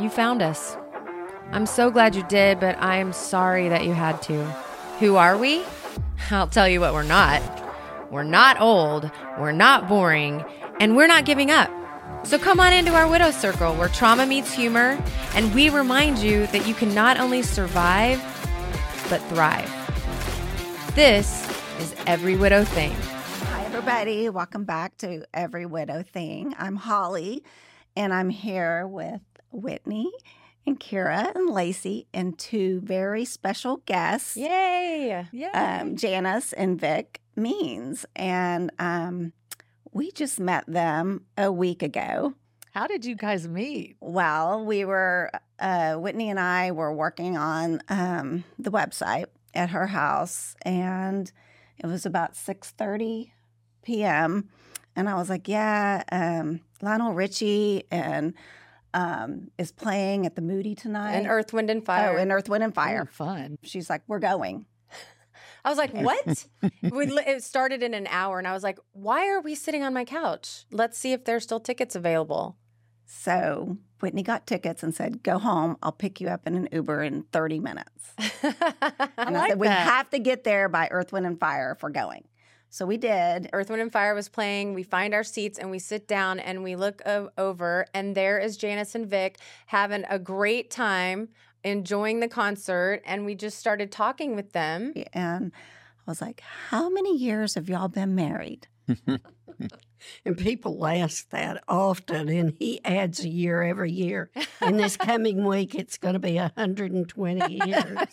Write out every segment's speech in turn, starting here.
You found us. I'm so glad you did, but I am sorry that you had to. Who are we? I'll tell you what we're not. We're not old, we're not boring, and we're not giving up. So come on into our Widow Circle where trauma meets humor, and we remind you that you can not only survive, but thrive. This is Every Widow Thing. Hi, everybody. Welcome back to Every Widow Thing. I'm Holly, and I'm here with Whitney and Kira and Lacey and two very special guests, Yay! Yeah. um, Janice and Vic Means. And um, we just met them a week ago. How did you guys meet? Well, we were, uh, Whitney and I were working on um, the website at her house, and it was about 6.30 p.m. And I was like, yeah, um, Lionel Richie and um, is playing at the Moody tonight. and Earth, Wind, and Fire. Oh, and Earth, Wind, and Fire. Oh, fun. She's like, we're going. I was like, what? we, li- it started in an hour, and I was like, why are we sitting on my couch? Let's see if there's still tickets available. So Whitney got tickets and said, go home. I'll pick you up in an Uber in 30 minutes. I And I like said, we that. have to get there by Earth, Wind, and Fire if we're going. So we did. Earth, Wind, and Fire was playing. We find our seats and we sit down and we look o- over, and there is Janice and Vic having a great time, enjoying the concert. And we just started talking with them. And I was like, how many years have y'all been married? And people ask that often, and he adds a year every year. And this coming week, it's going to be 120 years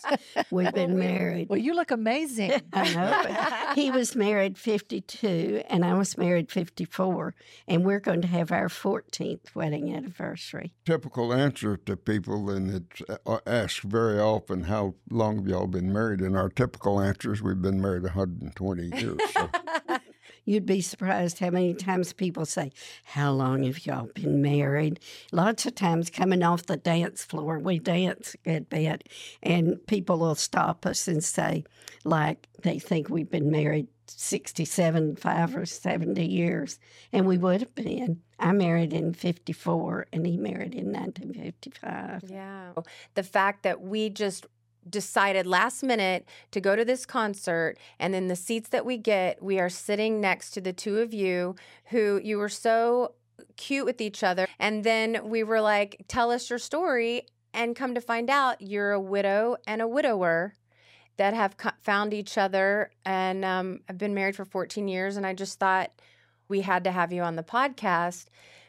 we've been married. Well, you look amazing. I know. He was married 52, and I was married 54, and we're going to have our 14th wedding anniversary. typical answer to people, and it's uh, asked very often, "How long have y'all been married?" And our typical answer is, "We've been married 120 years." So You'd be surprised how many times people say, How long have y'all been married? Lots of times coming off the dance floor, we dance a good bit, and people will stop us and say, like, they think we've been married 67, 5 or 70 years. And we would have been. I married in 54, and he married in 1955. Yeah. The fact that we just decided last minute to go to this concert and then the seats that we get, we are sitting next to the two of you who you were so cute with each other. And then we were like, tell us your story. And come to find out, you're a widow and a widower that have co- found each other and um, have been married for 14 years. And I just thought we had to have you on the podcast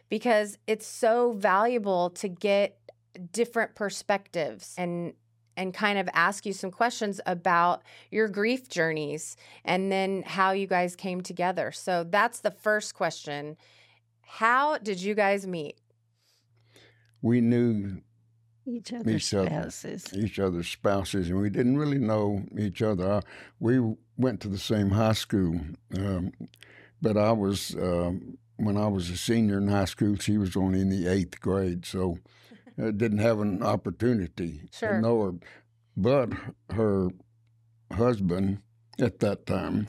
because it's so valuable to get different perspectives and and kind of ask you some questions about your grief journeys and then how you guys came together. So that's the first question. How did you guys meet? we knew Each other's Each other. spouses. each other's spouses, and we didn't really know each other. We went to the same high school, um, but I was um, when I was a senior in high school. She was only in the eighth grade, so I didn't have an opportunity Sure. to know her. But her husband at that time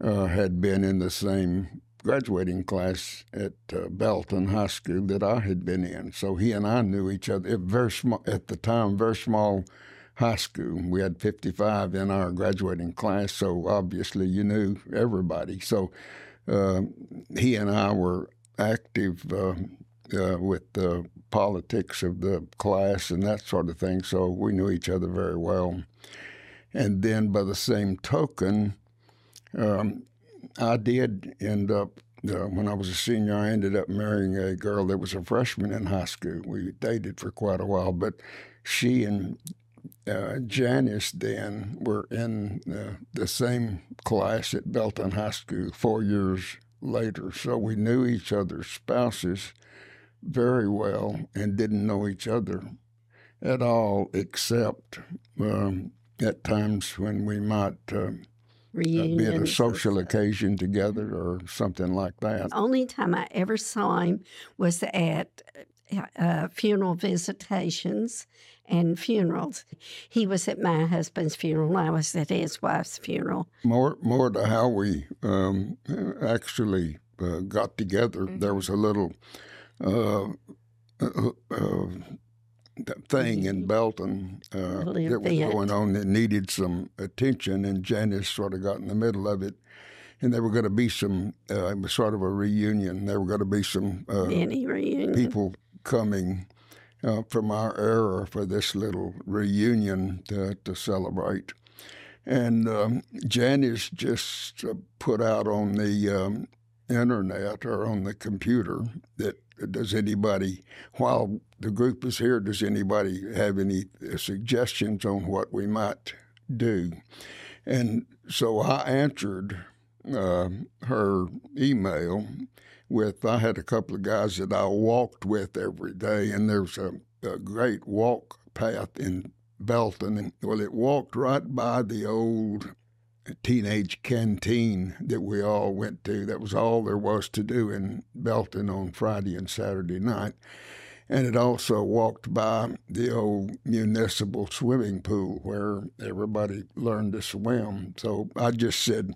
uh, had been in the same graduating class at uh, Belton High School that I had been in. So he and I knew each other. Very small at the time, very small high school. We had 55 in our graduating class, so obviously you knew everybody. So uh, he and I were active uh, uh, with the politics of the class and that sort of thing. So we knew each other very well. And then, by the same token, um, I did end up, uh, when I was a senior, I ended up marrying a girl that was a freshman in high school. We dated for quite a while, but she and uh, Janice then were in uh, the same class at Belton High School four years later. So we knew each other's spouses very well and didn't know each other at all, except um, at times when we might. Uh, uh, be at a social occasion together or something like that. The only time I ever saw him was at uh, funeral visitations and funerals. He was at my husband's funeral. I was at his wife's funeral. More, more to how we um, actually uh, got together. There was a little uh, uh, uh, thing in Belton uh, that was going on that needed some attention, and Janice sort of got in the middle of it. And there were going to be some, uh, it was sort of a reunion. There were going to be some uh, people coming uh, from our era for this little reunion to, to celebrate. And um, Janice just put out on the um, internet or on the computer that does anybody, while the group is here, does anybody have any uh, suggestions on what we might do? And so I answered uh, her email with I had a couple of guys that I walked with every day, and there's a, a great walk path in Belton, and well, it walked right by the old teenage canteen that we all went to. That was all there was to do in Belton on Friday and Saturday night. And it also walked by the old municipal swimming pool where everybody learned to swim. So I just said,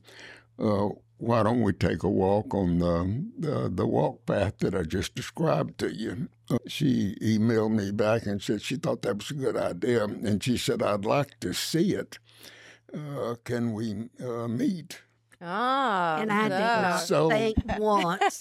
uh, why don't we take a walk on the, the, walk path that I just described to you? Uh, she emailed me back and said she thought that was a good idea. And she said, I'd like to see it. Uh, can we uh, meet? Ah, And I didn't So- think once.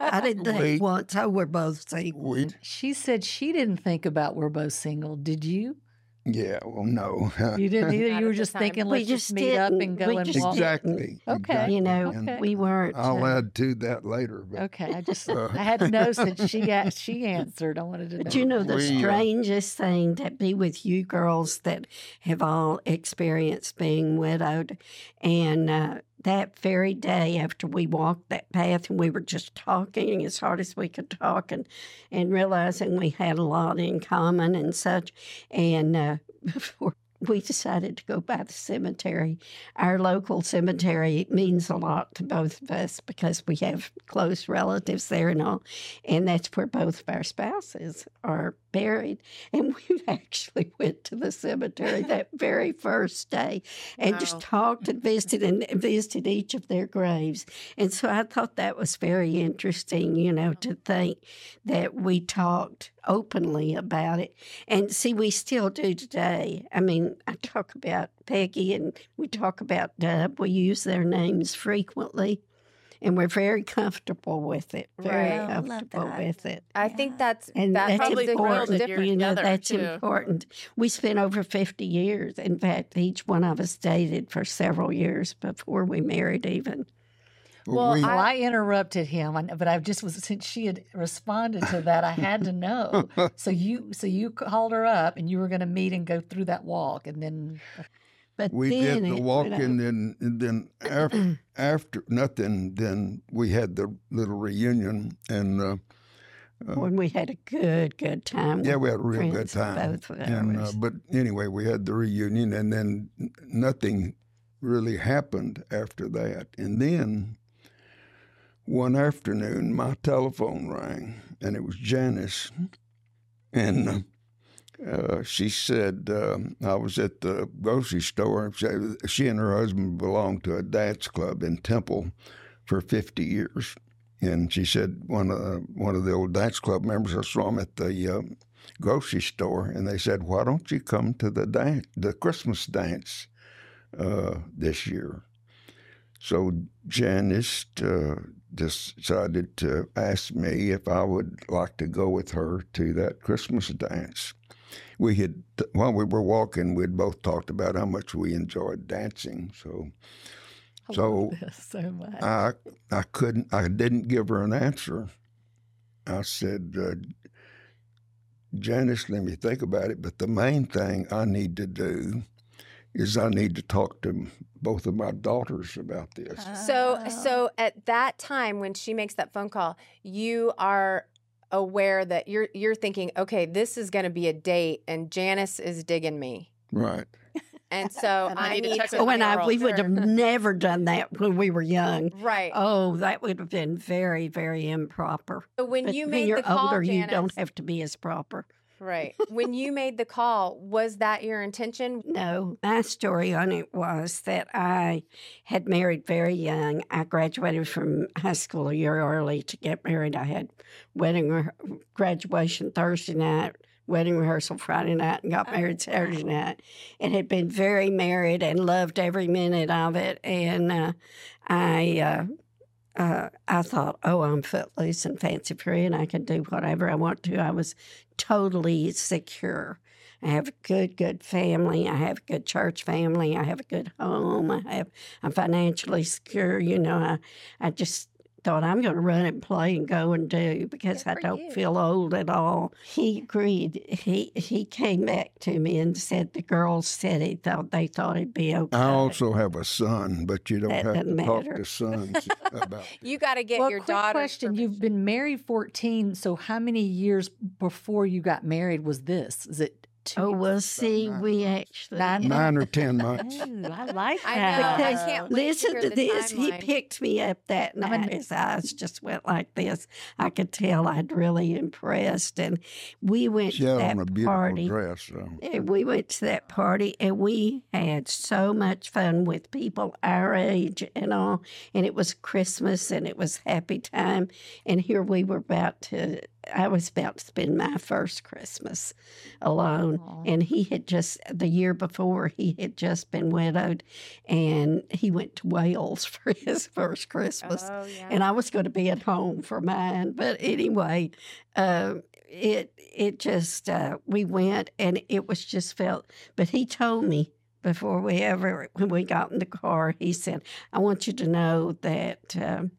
I didn't think Wait. once. Oh, we're both single. We, She said she didn't think about we're both single. Did you? Yeah, well, no. You didn't either. Not You were just time. thinking, We let's just just meet up didn't. and go We and just walk. exactly. Okay. exactly. You know, Okay. we weren't. I'll uh, add to that later. But Okay, I just Uh, I had to know since she a- she answered. I wanted to know. But you know, the We, uh, strangest thing to be with you girls that have all experienced being widowed. And uh, that very day after we walked that path and we were just talking as hard as we could talk and, and realizing we had a lot in common and such. And uh, before we decided to go by the cemetery. Our local cemetery means a lot to both of us because we have close relatives there and all. And that's where both of our spouses are buried. And we actually went to the cemetery that very first day and Wow. just talked and visited and visited each of their graves. And so I thought that was very interesting, you know, to think that we talked openly about it. And see, we still do today. I mean, I talk about Peggy and we talk about Dub. We use their names frequently. And we're very comfortable with it. Very Right. I love comfortable with it. I think that's And that that's probably the real important. difference. You know, that's too. important. We spent over 50 years. In fact, each one of us dated for several years before we married, even. Well, we, I- I interrupted him, but I just was since she had responded to that, I had to know. so you, so you called her up, and you were going to meet and go through that walk, and then uh, But we did the walk, and then and then after, after nothing, then we had the little reunion, and uh, up when we had a good, good time. yeah, we had a real good time. Both And uh, but anyway, we had the reunion, and then nothing really happened after that. And then one afternoon, my telephone rang, and it was Janice, and. Uh, uh, she said um, I was at the grocery store. She, she and her husband belonged to a dance club in Temple for 50 years, and she said one of the, one of the old dance club members I saw him at the grocery store, and they said, "Why don't you come to the dance, the Christmas dance uh, this year?" So Janice uh, decided to ask me if I would like to go with her to that Christmas dance. We had, while we were walking, we'd both talked about how much we enjoyed dancing. So, I So, so much. I I couldn't I didn't give her an answer. I said, uh, Janice, let me think about it. But the main thing I need to do is I need to talk to both of my daughters about this. So so at that time when she makes that phone call, you are aware that you're you're thinking, okay, this is going to be a date, and Janice is digging me, right. and so And I, I need to need check to. with oh, when I, we would have never done that when we were young. right. Oh, that would have been very, very improper. so when But you when you're the call, older, Janice, you don't have to be as proper. Right. When you made the call, was that your intention? No, my story on it was that I had married very young. I graduated from high school a year early to get married. I had wedding or graduation Thursday night, wedding rehearsal Friday night and got married Saturday night, and had been very married and loved every minute of it. And uh, I, uh, uh, I thought, oh, I'm footloose and fancy free, and I can do whatever I want to. I was totally secure. I have a good, good family. I have a good church family. I have a good home. I have, I'm financially secure. You know, I, I just thought I'm going to run and play and go and do because Good I don't you. feel old at all. He agreed. He he came back to me and said the girls said he thought they thought it'd be okay. I also have a son, but you don't That have to doesn't talk to sons about. You got to get well, your quick daughter's question: You've been married fourteen. So how many years before you got married was this? Is it two? Oh well, see, nine we actually Nine Nine or ten months. Oh, I like I that. know. I can't wait Listen to, to, hear the this. He picked me up that I'm night. His eyes just went like this. I could tell I'd really impressed. And we went She to had that on a beautiful party. dress. So. And we went to that party and we had so much fun with people our age and all. And it was Christmas and it was happy time. And here we were about to, I was about to spend my first Christmas alone. Aw. And he had just, the year before, he had just been widowed and he went to Wales for his first Christmas Oh, yeah. and I was going to be at home for mine. But anyway, uh, it it just uh, we went and it was just felt. But he told me before we ever when we got in the car, he said, "I want you to know that." Um,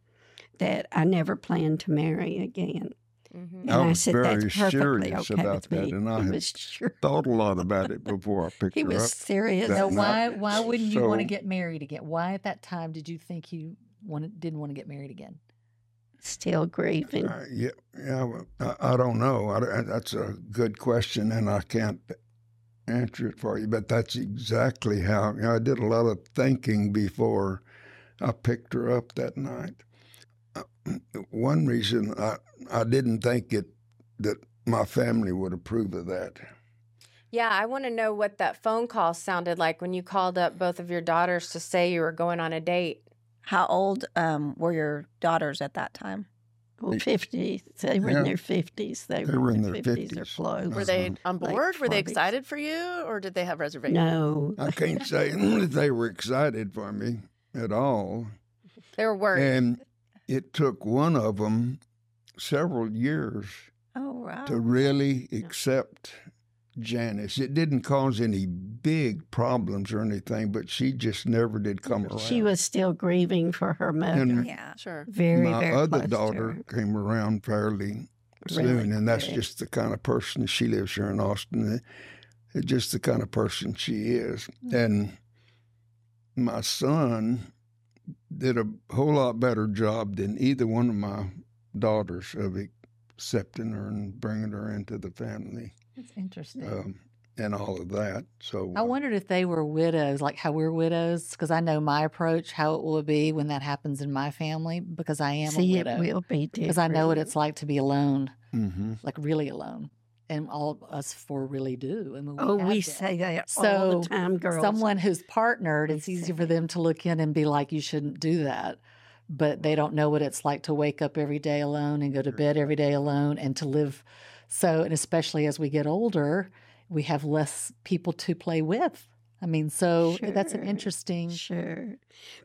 that I never plan to marry again. Mhm. And I I, was said, very serious okay about that, me. and I he had sure. Thought a lot about it before I picked He her up. He was serious. that So why why wouldn't you want to get married again? Why at that time did you think you wanted didn't want to get married again? Still grieving. Uh, yeah, yeah. I, I don't know. I, I- that's a good question, and I can't answer it for you. But that's exactly how you know, I did a lot of thinking before I picked her up that night. One reason I I didn't think it that my family would approve of that. Yeah, I want to know what that phone call sounded like when you called up both of your daughters to say you were going on a date. How old um, were your daughters at that time? Well, 50s. They were Yeah. in their 50s. They, They were in their 50s or 50s. close. Were they Uh-huh. on Like board? Were they excited for you, or did they have reservations? No. I can't say that they were excited for me at all. They were worried. And it took one of them several years Oh, wow. to really accept Janice. It didn't cause any big problems or anything, but she just never did come around. She was still grieving for her mother. And Yeah. Sure. very, my very other close to daughter her. came around fairly soon, Really and that's good. just the kind of person she lives here in Austin. It's just the kind of person she is. Hmm. And my son did a whole lot better job than either one of my daughters of accepting her and bringing her into the family That's interesting. um, and all of that. So I wondered if they were widows, like how we're widows, because I know my approach, how it will be when that happens in my family, because I am See, a it widow. will be different. Because I know what it's like to be alone, hmm like really alone, and all of us four really do. I mean, Oh, we been. say that all So, the time, girls. someone who's partnered, We it's easy for them to look in and be like, "You shouldn't do that," but they don't know what it's like to wake up every day alone and go to bed every day alone, and to live. So, and especially as we get older, we have less people to play with. I mean, so that's an interesting. Sure.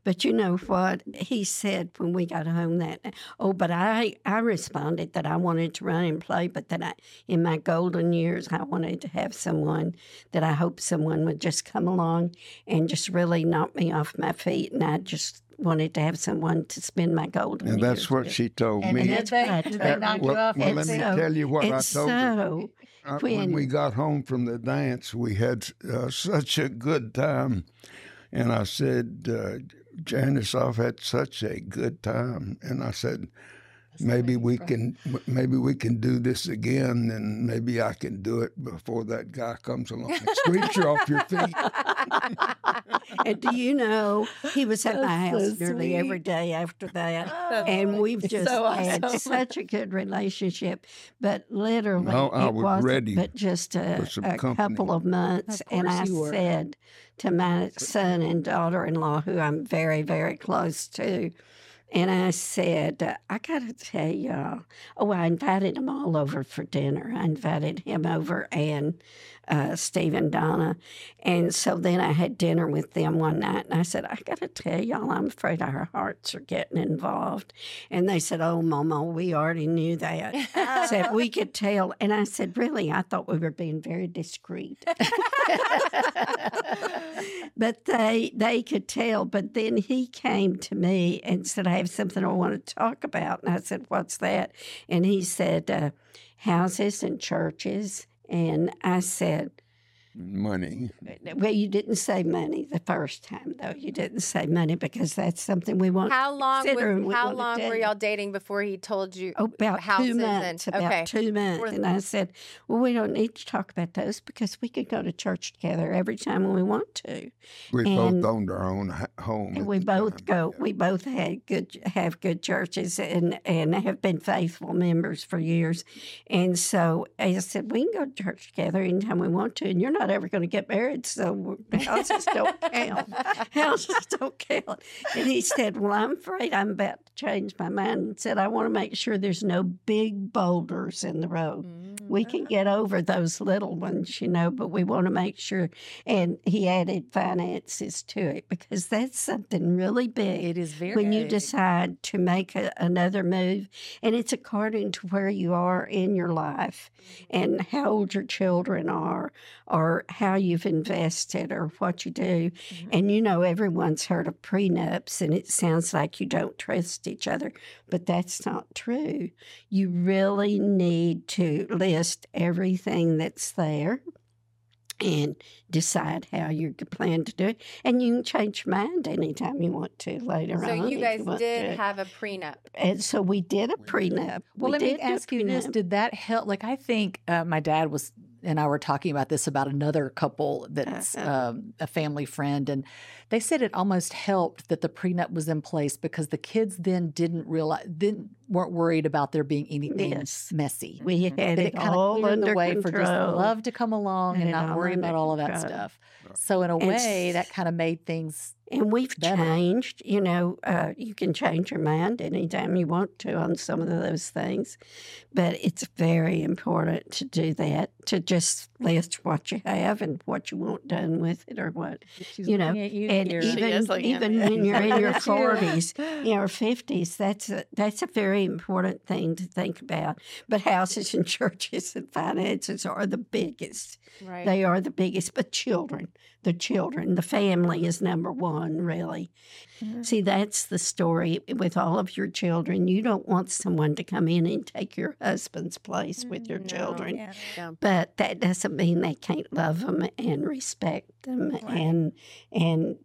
But you know what? He said when we got home that, oh, but I, I responded that I wanted to run and play, but that I, in my golden years, I wanted to have someone that I hope someone would just come along and just really knock me off my feet. And I just wanted to have someone to spend my golden And years And that's what with. she told And, me. and that's did they, what I did told they her. knock you well, off? well, and let me so- tell you what I and told her. Uh, when when- we got home from the dance, we had uh, such a good time. And I said, uh, Janice, I've had such a good time. And I said, maybe we can maybe we can do this again and maybe I can do it before that guy comes along and sweeps you off your feet. and do you know, he was at my That's so house nearly every sweet. day after that. That's and we've just so had awesome. such a good relationship. But literally, No, I it was ready but just a, a couple of months. Of and I were. said to my son and daughter-in-law, who I'm very, very close to, And I said, uh, I got to tell y'all. Oh, I invited them all over for dinner. I invited him over and uh, Steve and Donna. And so then I had dinner with them one night. And I said, I got to tell y'all, I'm afraid our hearts are getting involved. And they said, Oh, Mama, we already knew that. said, We could tell. And I said, Really? I thought we were being very discreet. but they they could tell. But then he came to me and said, "I have something I want to talk about." And I said, "What's that?" And he said, uh, "Houses and churches." And I said, Money. well, you didn't say money the first time, though. You didn't say money because that's something we want. How long? consider Was, and we how long were y'all dating before he told you? Oh, about houses two and- months. about okay. two months. Or- And I said, well, we don't need to talk about those because we could go to church together every time we want to. We And- both owned our own ha- home. And we both time. go. We both had good, have good churches, and and have been faithful members for years. And so I said, we can go to church together anytime we want to. And you're not ever going to get married, so houses don't count. houses don't count. And he said, well, I'm afraid I'm about to change my mind. And said, I want to make sure there's no big boulders in the road. We can mm. get over those little ones, you know, but we want to make sure. And he added finances to it because that's something really big It is very when you big. decide to make a, another move. And it's according to where you are in your life mm. and how old your children are or how you've invested or what you do. And you know, everyone's heard of prenups and it sounds like you don't trust each other, but that's not true. You really need to list everything that's there and decide how you plan to do it. And you can change your mind anytime you want to later So on. So you guys want did to. have a prenup. And so we did a prenup. Well, we let me did do a ask you this. Did that help? Like, I think uh, my dad was and I were talking about this about another couple that's Uh-huh. um, a family friend, and they said it almost helped that the prenup was in place because the kids then didn't realize, didn't weren't worried about there being anything Yes. messy. We had That it, it kind all of cleared under the way control. for just love to come along Had and not worry about all of that control. stuff. So in a way, s- that kind of made things And we've better. changed. You know, uh, you can change your mind anytime you want to on some of those things. But it's very important to do that, to just list what you have and what you want done with it or what. she's You know, you and here. Even, is looking at even when you're in your 40s, you know, or 50s, that's a, that's a very important thing to think about. But houses and churches and finances are the biggest. Right. They are the biggest, but children, the children, the family is number one, really. Mm-hmm. See, that's the story with all of your children. You don't want someone to come in and take your husband's place with your mm, No. children. Yeah. But that doesn't mean they can't love them and respect them and and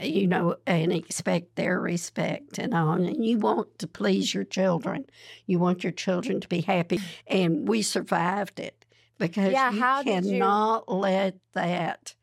you know and expect their respect and all. And you want to please your children. You want your children to be happy. And we survived it because Yeah, you how did you- cannot let that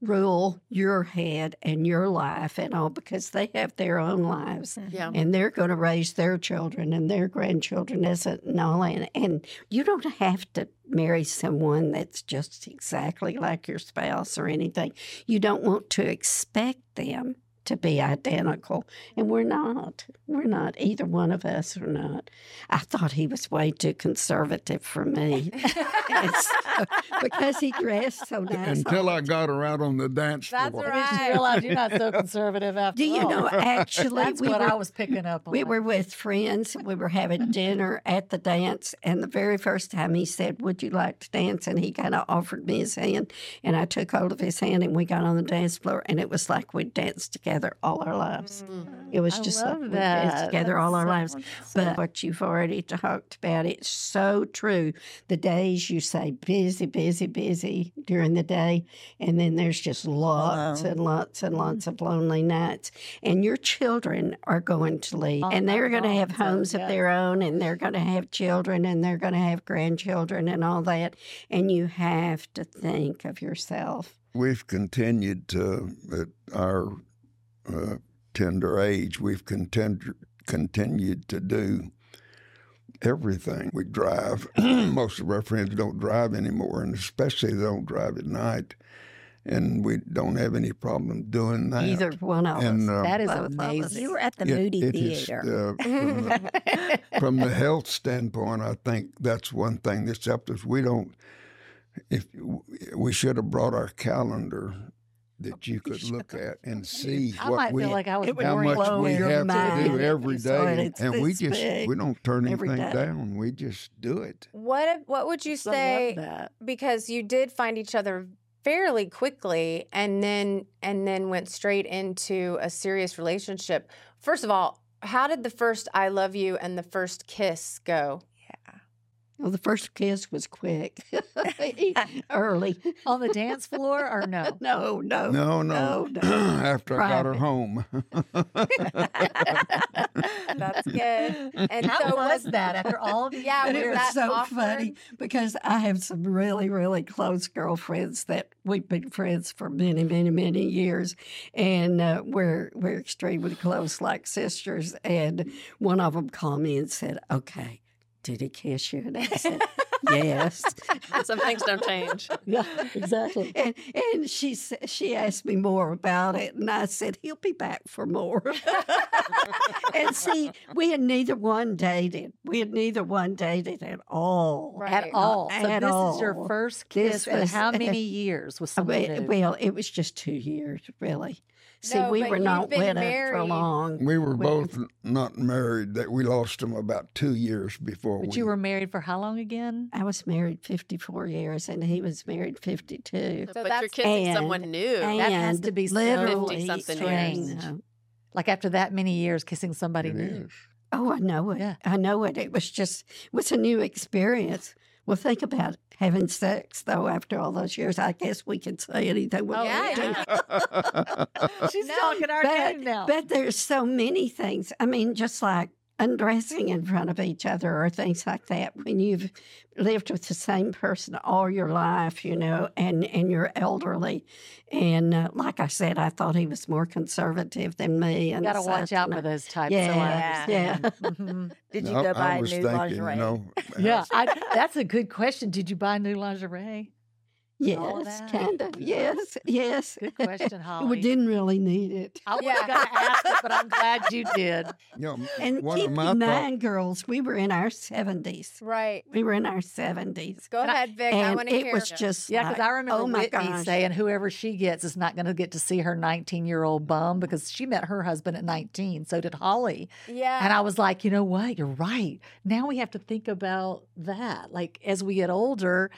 rule your head and your life and all because they have their own lives. Yeah. and they're going to raise their children and their grandchildren as a and all and, and you don't have to marry someone that's just exactly like your spouse or anything. You don't want to expect them to be identical and we're not we're not either one of us are not i thought he was way too conservative for me so- uh, because he dressed so nice Until I got her out on the dance That's floor. That's right. Did you realize you're not so conservative after do you all? know actually That's we what were, I was picking up on. We were with friends. We were having dinner at the dance, and the very first time he said, "Would you like to dance?" and he kind of offered me his hand, and I took hold of his hand, and we got on the dance floor, and it was like we danced together all our lives. It was I just like love we danced together all our That's lives. so- But what you've already talked about, it's so true. The days you say busy, busy, busy during the day, and then there's just lots Alone. and lots and lots of lonely nights. And your children are going to leave, Oh, and they're going to have homes of yes. their own, and they're going to have children, and they're going to have grandchildren, and all that. And you have to think of yourself. We've continued to, at our uh, tender age, we've contend- continued to do everything. We drive. Most of our friends don't drive anymore, and especially they don't drive at night. and we don't have any problem doing that. Either one of And, us. uh, That is Both of us. amazing. You were at the It- Moody it is, Theater. uh, from, the, from the health standpoint, I think that's one thing that's helped us. We don't. If we should have brought our calendar that oh, you could look at and see I what might we feel like I would how boring. much we your have to do if every you saw it. day, It's and we just big we don't turn every anything day. down. We just do it. What what would you say? Because you did find each other fairly quickly, and then and then went straight into a serious relationship. First of all, how did the first "I love you" and the first kiss go? Well, the first kiss was quick, early. On the dance floor or no? No, no, No, no. no, no. After I got her home. That's good. And How so was that after all of Yeah, and was it was so awkward? funny because I have some really, really close girlfriends that we've been friends for many, many, many years, and uh, we're we're extremely close, like sisters. And one of them called me and said, "Okay, did he kiss you?" And I said, "Yes." Some things don't change. Yeah, exactly. And, and she she asked me more about it, and I said he'll be back for more. and see, we had neither one dated. We had neither one dated at all. Right. At all. So At this is your all. first This kiss in was- how many years with Uh, someone Well, well, it was just two years, really. See, No, we were not been wed for long. we were We- both not married. That we lost him about two years before But we you were married for how long again? I was married 54 years, and he was married 52. So but you're that's- kissing and- someone new. That has And to be so literally 50-something strange. years. Like after that many years kissing somebody It new. is. Oh, I know it. Yeah. I know it. It was just, it was a new experience. Well, think about having sex, though, after all those years. I guess we can say anything we Oh, want to. yeah. She's No, talking our but, game now. but there's so many things. I mean, just like undressing in front of each other or things like that when you've lived with the same person all your life, you know, and, and you're elderly. And uh, like I said, I thought he was more conservative than me. And Got to watch such, out and for those types. Yeah, so I yeah. understand. Mhm. Did you No, go I buy was new thinking, lingerie? No, Yeah, I, that's a good question. Did you buy new lingerie? All of Yes, that? kind of. Yes, yes. Good question, Holly. we didn't really need it. I was Yeah. going to ask it, but I'm glad you did. you know, And one keep of my in thoughts. mind, girls, we were in our 70s. right. We were in our 70s. Go And I- ahead, Vic. I and want to hear. it hear. was just Yeah, because like, I remember oh my Whitney gosh. saying whoever she gets is not going to get to see her 19 year old bum because she met her husband at 19. So did Holly. yeah. And I was like, you know what? You're right. Now we have to think about that. Like as we get older.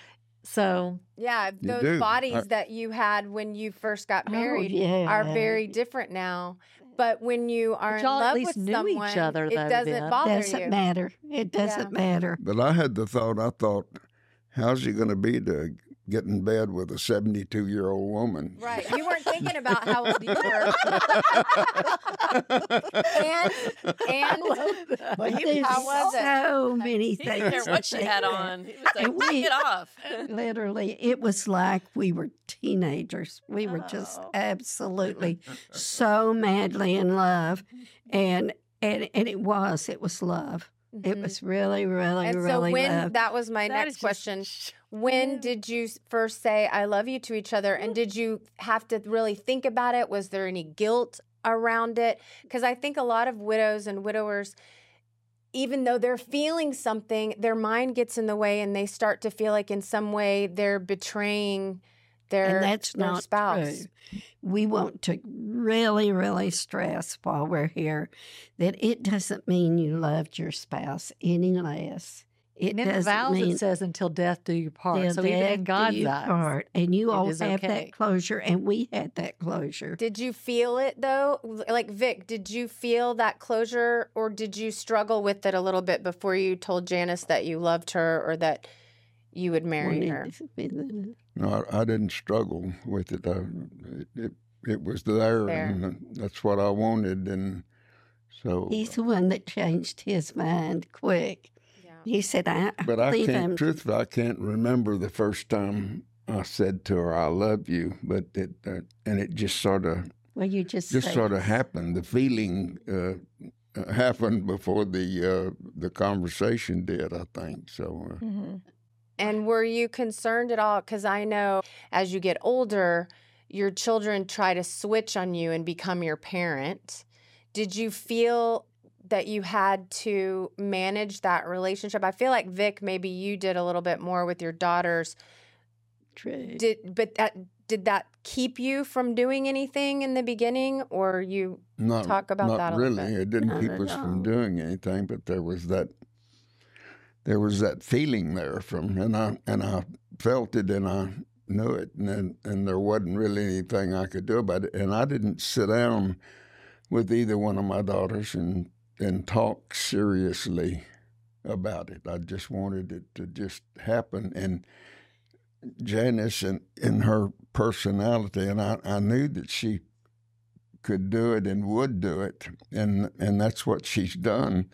So yeah, those bodies I- that you had when you first got Oh, married yeah. are very different now. But when you are in y'all at love least with knew each someone, other, it doesn't Deb. bother doesn't you. matter. It doesn't matter. But I had the thought. I thought, how's he going to be to get in bed with a seventy-two-year-old woman? Right. You weren't thinking about how old you were. and and But he- there's how was it? so many He things. didn't care what she had on. He was like, And we- it off. Literally, it was like we were teenagers. We were just Oh. absolutely so madly in love, and and and it was it was love. It Mhm. was really, really, and so when love. that was my That next is just- question. When did you first say I love you to each other and mm-hmm. did you have to really think about it? Was there any guilt around it? Cuz I think a lot of widows and widowers even though they're feeling something, their mind gets in the way and they start to feel like in some way they're betraying their, and that's their not spouse. true. We want to really, really stress while we're here that it doesn't mean you loved your spouse any less. It and in the vows mean it says until death do you part. till so even death in do God's you eyes. part. And you it all is have okay. that closure, and we had that closure. Did you feel it though? Like Vic, did you feel that closure or did you struggle with it a little bit before you told Janice that you loved her or that you would marry her? to be the- No, I, I didn't struggle with it. I, it, it. It was there, There. and that's what I wanted, and so. He's the one that changed his mind quick. Yeah. He said, "I, I But I believe can't, him." truthfully, I can't remember the first time I said to her, "I love you," but it uh, and it just sort of Well, you just just say- sort of happened. The feeling uh, uh, happened before the uh, the conversation did. I think so. Uh, And were you concerned at all? Because I know as you get older, your children try to switch on you and become your parent. Did you feel that you had to manage that relationship? I feel like Vic, maybe you did a little bit more with your daughters. True. Did but that did that keep you from doing anything in the beginning, or you Not, talk about not that a really. bit? It didn't Not keep us all. from doing anything, but there was that there was that feeling there from and I and I felt it and I knew it and then, and there wasn't really anything I could do about it. And I didn't sit down with either one of my daughters and and talk seriously about it. I just wanted it to just happen and Janice and in her personality and I, I knew that she could do it and would do it, and and that's what she's done.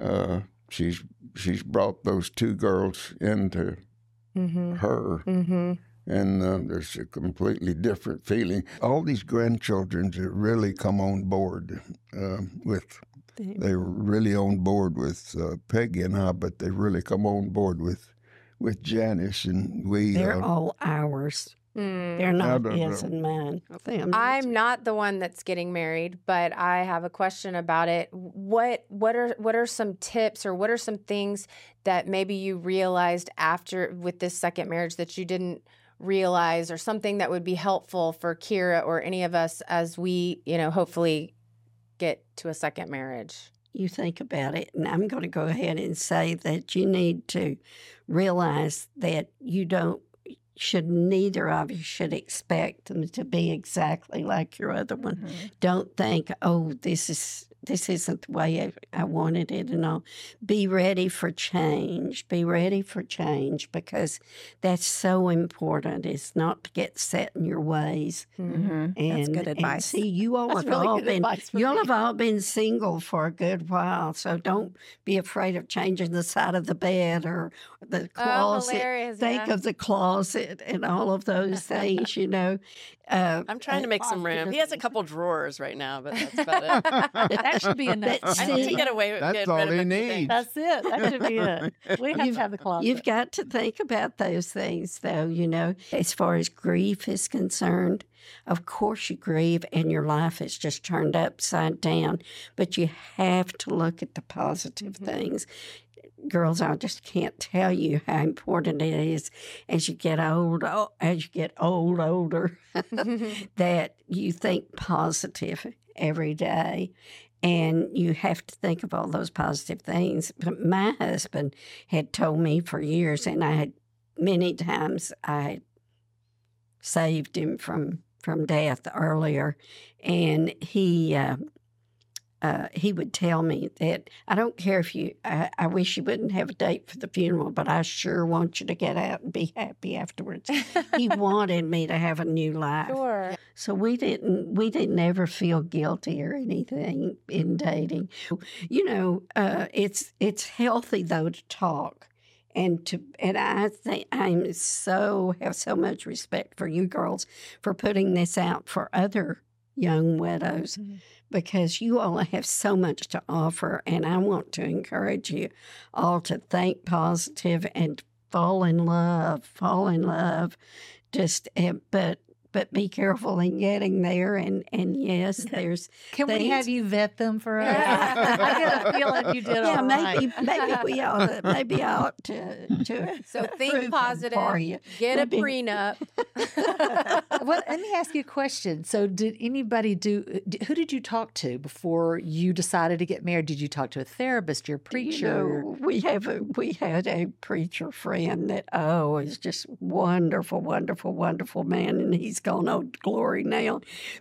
Uh, she's she's brought those two girls into Mm-hmm. her, Mm-hmm. and uh, there's a completely different feeling. All these grandchildren that really come on board uh, with. They were really on board with uh, Peggy and I, but they really come on board with with Janice and we. They're uh, all ours. Mm. They're not don't his know. and mine. Them. I'm not the one that's getting married, but I have a question about it. What what are what are some tips or what are some things that maybe you realized after with this second marriage that you didn't realize or something that would be helpful for Kira or any of us as we, you know, hopefully get to a second marriage? you think about it, and I'm going to go ahead and say that you need to realize that you don't should neither of you should expect them to be exactly like your other one. Mm-hmm. Don't think, oh, this is this isn't the way I, I wanted it, and all. Be ready for change. Be ready for change because that's so important. It's not to get set in your ways. Mhm. And, That's good advice. see, you all That's have really all been you all have all been single for a good while, so don't be afraid of changing the side of the bed or the closet. hilarious. Think yeah. of the closet and all of those things. You know, uh, I'm trying to uh, make some room. He has a couple drawers right now, but that's about it. that should be enough. I me. need to get away with That's all rid of he needs. That's it. That should be it. We have to have the closet. You've got to think about those things, though, you know, as far as grief is concerned. Of course, you grieve and your life is just turned upside down, but you have to look at the positive Mhm. things. Girls, I just can't tell you how important it is as you get old, oh, as you get old, older, that you think positive every day. And you have to think of all those positive things. But my husband had told me for years, and I had many times I saved him from from death earlier, and he uh, uh, he would tell me that I don't care if you. I, I wish you wouldn't have a date for the funeral, but I sure want you to get out and be happy afterwards. he wanted me to have a new life. sure. So we didn't we didn't ever feel guilty or anything in dating. You know, uh, it's it's healthy though to talk and to and I think I'm so have so much respect for you girls for putting this out for other young widows Mhm. because you all have so much to offer and I want to encourage you all to think positive and fall in love, fall in love. Just uh, but but be careful in getting there and and yes, there's Can we have you vet them for us? I get a feeling you did yeah, all right. maybe maybe we ought to, maybe I ought to to So think positive. for you. Get a Maybe- prenup. well, let me ask you a question. So, did anybody do? Who did you talk to before you decided to get married? Did you talk to a therapist, your preacher? You know, we have a we had a preacher friend that oh is just wonderful, wonderful, wonderful man, and he's gone old glory now.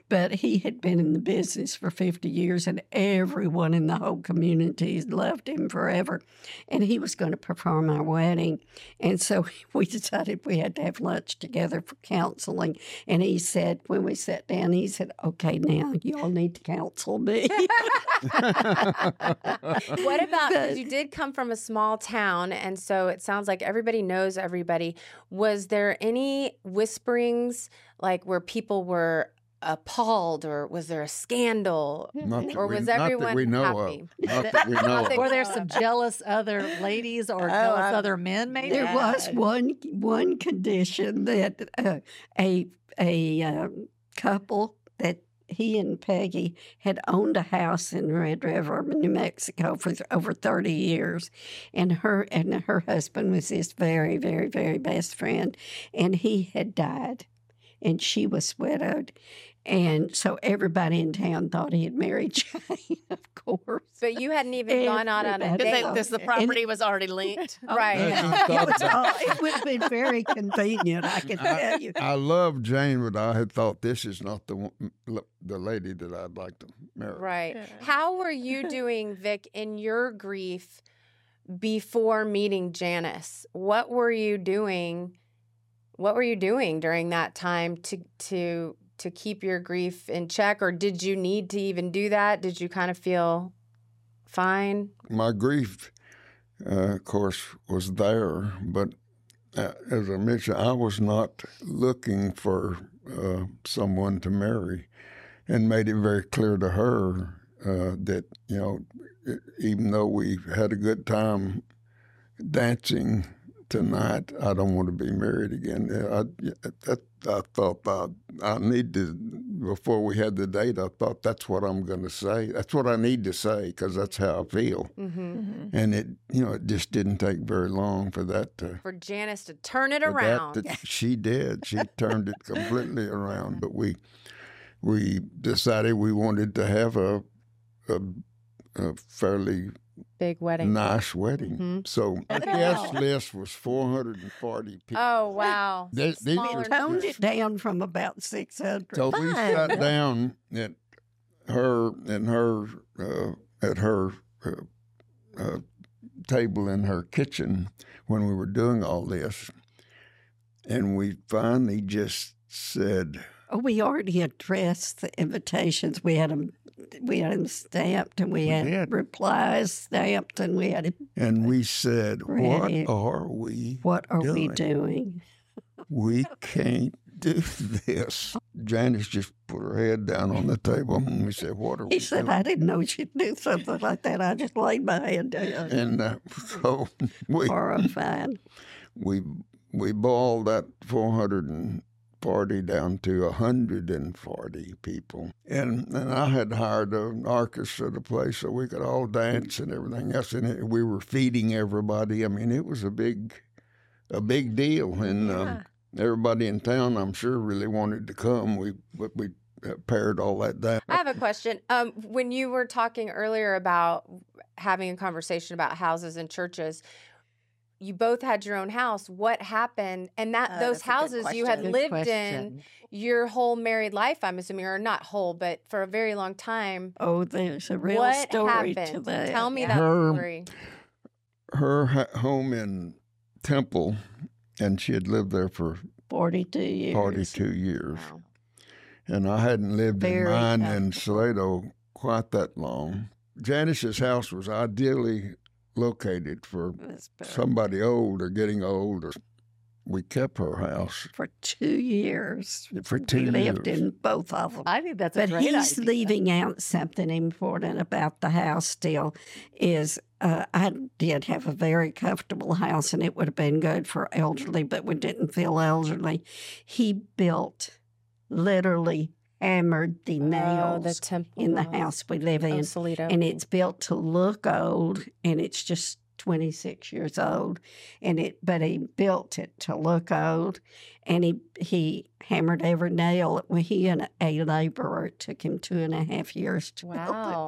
But he had been in the business for fifty years, and everyone in the whole community loved him forever. And he was going to perform our wedding, and so we decided we had to have lunch together for counseling. And he said, when we sat down, he said, "Okay, now you all need to counsel me." What about But- because you did come from a small town, and so it sounds like everybody knows everybody. Was there any whisperings like where people were appalled, or was there a scandal, Not that or we- was not that everyone we know happy? of. Not that we know of. Were there some jealous other ladies or Oh, jealous I- other men? Maybe There was one one condition that uh, a a uh, couple that he and Peggy had owned a house in Red River, New Mexico, for th- over thirty years, and her and her husband was his very, very, very best friend, and he had died, and she was widowed, and so everybody in town thought he had married Jane, of course. But you hadn't even gone out on a date. Because the property was already linked. Oh, right. Yeah. it, was all, it would have been very convenient, I can tell you. I love Jane, but I had thought this is not the one, the lady that I'd like to marry. Right. Yeah. How were you doing, Vic, in your grief before meeting Janice? What were you doing? What were you doing during that time to to to keep your grief in check, or did you need to even do that? Did you kind of feel fine? My grief, uh, of course, was there, but uh, as I mentioned, I was not looking for uh, someone to marry, and made it very clear to her uh, that you know, even though we had a good time dancing tonight, I don't want to be married again. I, that, I thought I, I need to, before we had the date, I thought that's what I'm going to say. That's what I need to say because that's how I feel. Mm-hmm. And it, you know, it just didn't take very long for that to. For Janice to turn it for that around. to- she did. She turned it completely around. But we, we decided we wanted to have a, a, a fairly Big wedding. nice wedding. Mhm. So the guest list was 440 people. Oh wow. They- these Smaller Toned it down from about 600. So we sat down at her and her uh, at her uh, uh, table in her kitchen when we were doing all this, and we finally just said, Oh, we already addressed the invitations. We had them, we had them stamped, and we, We had replies stamped, and we had and we said, Ready. "What are we? what are we Doing. doing? We can't do this." Janice just put her head down on the table, and we said, "What are we?" He said, doing? "I didn't know she'd do something like that. I just laid my head down." And uh, so we Horrified. we we boiled that 440 down to 140 people. And and I had hired an orchestra to play so we could all dance and everything else. And it, we were feeding everybody. I mean it was a big a big deal. And um, everybody in town I'm sure really wanted to come. We but we uh, pared all that down. I have a question. Um, when you were talking earlier about having a conversation about houses and churches, you both had your own house. What happened? And that Uh, those that's a good houses you had. Good lived in your whole married life, I'm assuming, or not whole, but for a very long time. Oh, there's a real what story to that. Tell me Yeah. that Her- story. her ha- home in Temple and she had lived there for 42 years. 42 years Wow. and I hadn't lived in Very mine in comfortable. Salado quite that long. Janice's house was ideally located for somebody old or getting old. Or we kept her house For two years. for two we lived years. in both of them. I think that's a But great he's idea. leaving out something important about the house still is uh, I did have a very comfortable house and it would have been good for elderly, but we didn't feel elderly. He built, literally hammered the Oh, nails the temple in the house we live Oh, in. And it's built to look old and it's just 26 years old. And it but he built it to look old and he he hammered every nail. Well, he and a laborer it took him two and a half years to build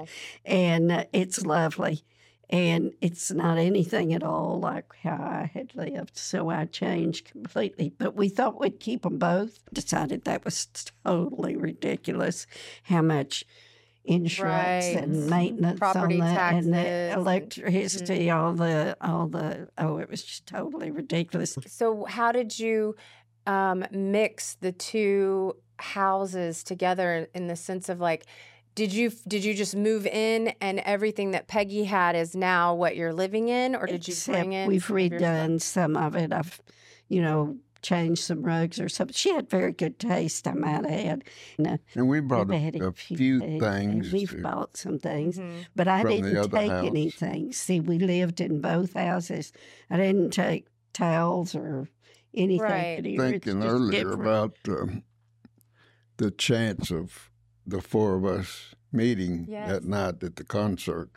it. And uh, it's lovely and it's not anything at all like how I had lived. So I changed completely. But we thought we'd keep them both. Decided that was totally ridiculous. How much insurance Right. and maintenance Property on that and taxes the and- electricity, all the all the oh, it was just totally ridiculous. So, how did you um, mix the two houses together in the sense of like, did you did you just move in and everything that Peggy had is now what you're living in, or did you bring in? We've some of redone some of it. I've, you know, changed some rugs or something. She had very good taste, I might add. And, And we brought we've a, a few things. and We've to- bought some things, Mhm. but I from didn't take house. anything. See, we lived in both houses. I didn't take towels or anything. Right. but thinking earlier different. about um, the chance of the four of us meeting Yes. that night at the concert.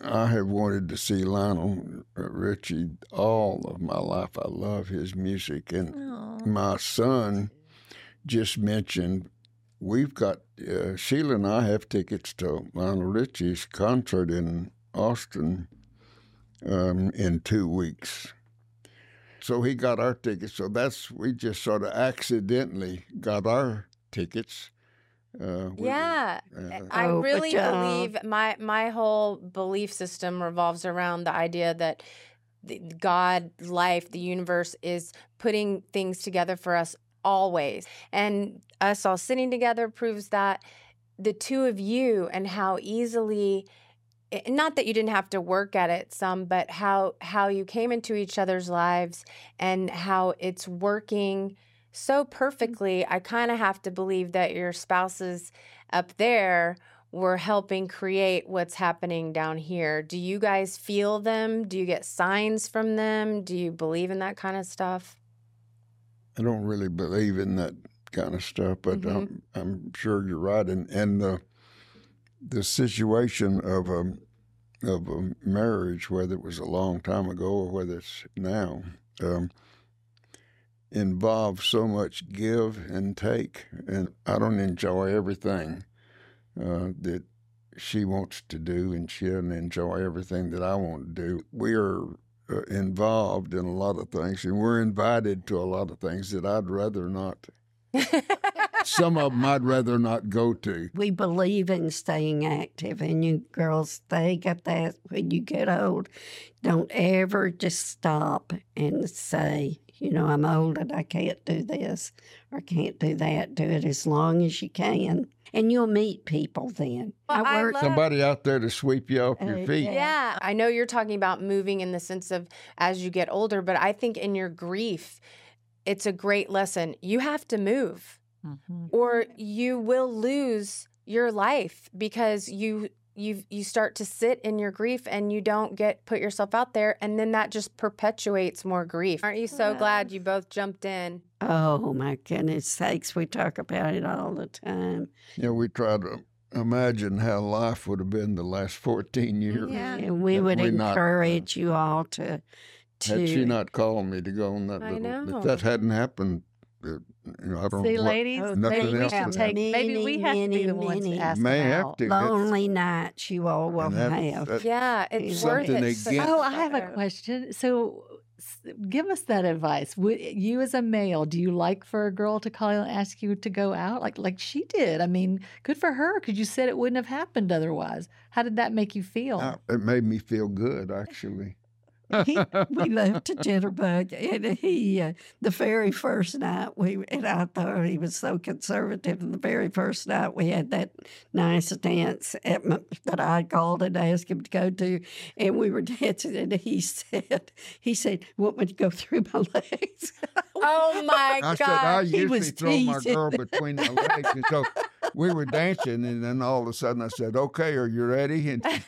I have wanted to see Lionel Richie all of my life. I love his music, and my son just mentioned we've got uh, Sheila and I have tickets to Lionel Richie's concert in Austin um, in two weeks. So he got our tickets. So that's we just sort of accidentally got our tickets. Uh, Yeah. uh, I Oh, really yeah. believe my my whole belief system revolves around the idea that the- God, life, the universe is putting things together for us always. And us all sitting together proves that the two of you and how easily eh, not that you didn't have to work at it some but how how you came into each other's lives and how it's working so perfectly i kind of have to believe that your spouses up there were helping create what's happening down here do you guys feel them do you get signs from them do you believe in that kind of stuff I don't really believe in that kind of stuff, but Mhm. I'm, I'm sure you're right. And and the the situation of a of a marriage, whether it was a long time ago or whether it's now, um, involves so much give and take, and I don't enjoy everything uh, that she wants to do, and she doesn't enjoy everything that I want to do. We are uh, involved in a lot of things, and we're invited to a lot of things that I'd rather not. Some of them I'd rather not go to. We believe in staying active, and you girls think of that when you get old. Don't ever just stop and say, you know, I'm old and I can't do this or can't do that. Do it as long as you can, and you'll meet people then. Well, I love- Somebody out there to sweep you off your Uh, feet. yeah. Yeah, I know you're talking about moving in the sense of as you get older, but I think in your grief, it's a great lesson. You have to move Mhm. or you will lose your life because you you you start to sit in your grief and you don't get put yourself out there and then that just perpetuates more grief. Aren't you so glad you both jumped in? Oh my goodness sakes, we talk about it all the time. yeah we try to imagine how life would have been the last 14 years. Yeah. And we would we not, uh, encourage you all to to Had she not called me to go on that I little, know. if that hadn't happened, you know, I don't See, what, ladies, Oh, maybe we should would take. Maybe we have to be the Many, ones to many- ask May them have out. to. That's- lonely nights you all will have. that- Yeah, it's worth it. against- Oh, I have a question. So, give us that advice. Would you, as a male, do you like for a girl to call you and ask you to go out, like like she did? I mean, good for her because you said it wouldn't have happened otherwise. How did that make you feel? uh, it made me feel good, actually. He, we left to Jitterbug, and he, uh, the very first night, we and I thought he was so conservative. And the very first night, we had that nice dance at my, that I called and asked him to go to, and we were dancing, and he said, he said, "Want me to go through my legs?" Oh my I said, I god. he usually was throw my girl between the legs. And so we were dancing, and then all of a sudden I said, Okay, are you ready? And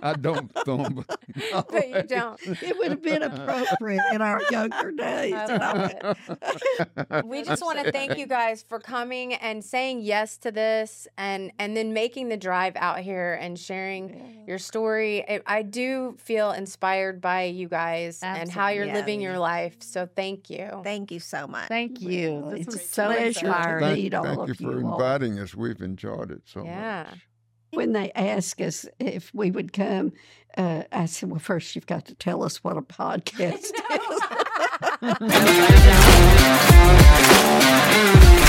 I don't throw them But you legs. Don't. it would have been appropriate in our younger days. I And I love went, it. We just want to thank you guys for coming and saying yes to this and and then making the drive out here and sharing your story. I, I do feel inspired by you guys and how you're Absolutely. living your life. So thank you. Thank you so much. Thank you. Well, This it's was so inspiring. Thank, thank of you for all. inviting us. We've enjoyed it so Yeah. much. When they asked us if we would come, uh, I said, "Well, first you've got to tell us what a podcast is."